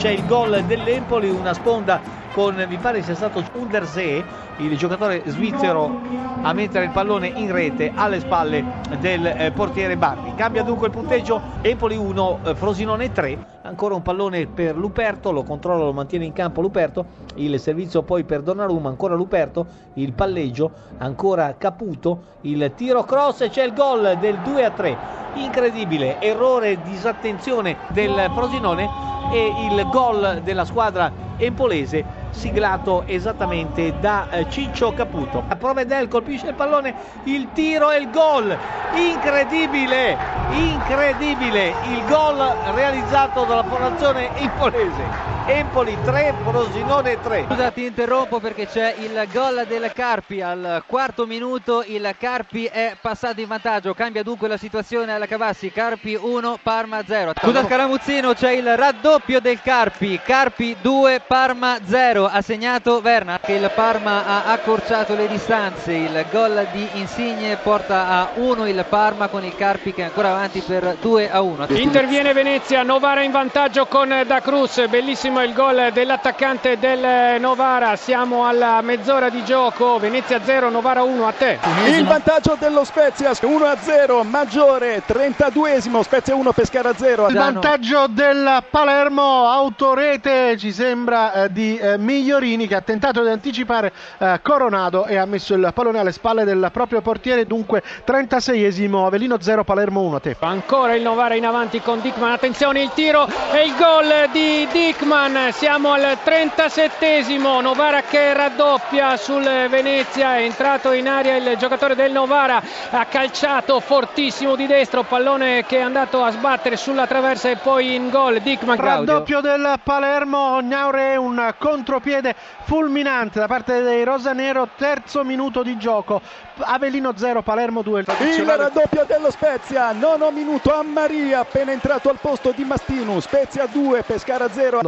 c'è il gol dell'Empoli, una sponda con, mi pare sia stato Undersee, il giocatore svizzero a mettere il pallone in rete alle spalle del eh, portiere Bardi. Cambia dunque il punteggio, Empoli 1, eh, Frosinone 3, ancora un pallone per Luperto, lo controlla, lo mantiene in campo Luperto, il servizio poi per Donnarumma, ancora Luperto, il palleggio, ancora Caputo, il tiro cross e c'è il gol del 2 a 3. Incredibile, errore, disattenzione del Frosinone e il gol della squadra empolese siglato esattamente da eh, Ciccio Caputo. A Provedel colpisce il pallone, il tiro e il gol. Incredibile, incredibile il gol realizzato dalla formazione empolese. Empoli 3, Frosinone 3. Scusa, ti interrompo perché c'è il gol del Carpi al quarto minuto. Il Carpi è passato in vantaggio. Cambia dunque la situazione alla Cavassi. Carpi 1, Parma 0. Scusa, Scaramuzzino, c'è il raddoppio del Carpi. Carpi 2, Parma 0. Ha segnato Verna che il Parma ha accorciato le distanze. Il gol di Insigne porta a 1 il Parma con il Carpi che è ancora avanti per 2 a 1. Interviene Venezia, Novara in vantaggio con Da Cruz. Bellissimo il gol dell'attaccante del Novara. Siamo alla mezz'ora di gioco. Venezia 0, Novara 1 a te. Il vantaggio dello Spezia 1 a 0, maggiore 32esimo, Spezia 1, Pescara 0. Il vantaggio del Palermo, autorete ci sembra eh, di eh, Migliorini che ha tentato di anticipare eh, Coronado e ha messo il pallone alle spalle del proprio portiere. Dunque 36esimo, Avellino 0, Palermo 1 a te. Ancora il Novara in avanti con Dickman. Attenzione il tiro e il gol di Dickman. Siamo al 37esimo. Novara che raddoppia sul Venezia. È entrato in aria il giocatore del Novara. Ha calciato fortissimo di destro. Pallone che è andato a sbattere sulla traversa e poi in gol. Dickman. Raddoppio del Palermo. Gnaure un contropiede fulminante da parte dei Rosanero. Terzo minuto di gioco. Avellino 0, Palermo 2. Il raddoppio dello Spezia, nono minuto a Maria, appena entrato al posto di Mastinu. Spezia 2, Pescara 0.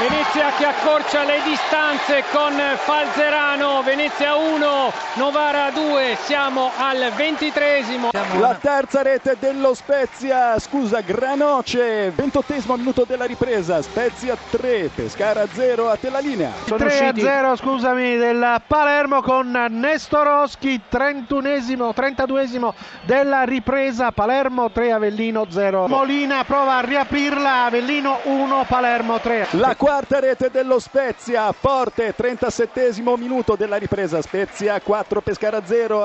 Venezia che accorcia le distanze con Falzerano. Venezia 1, Novara 2. Siamo al ventitresimo. La terza rete dello Spezia, scusa, Granoce. Ventottesimo minuto della ripresa. Spezia 3, Pescara 0. A te la linea. 3 a 0, scusami, del Palermo con Nestoroschi. 31esimo, 32esimo della ripresa. Palermo 3, Avellino 0. Molina prova a riaprirla. Avellino 1, Palermo 3. La quarta rete dello Spezia, Forte, 37 minuto della ripresa, Spezia 4, Pescara 0.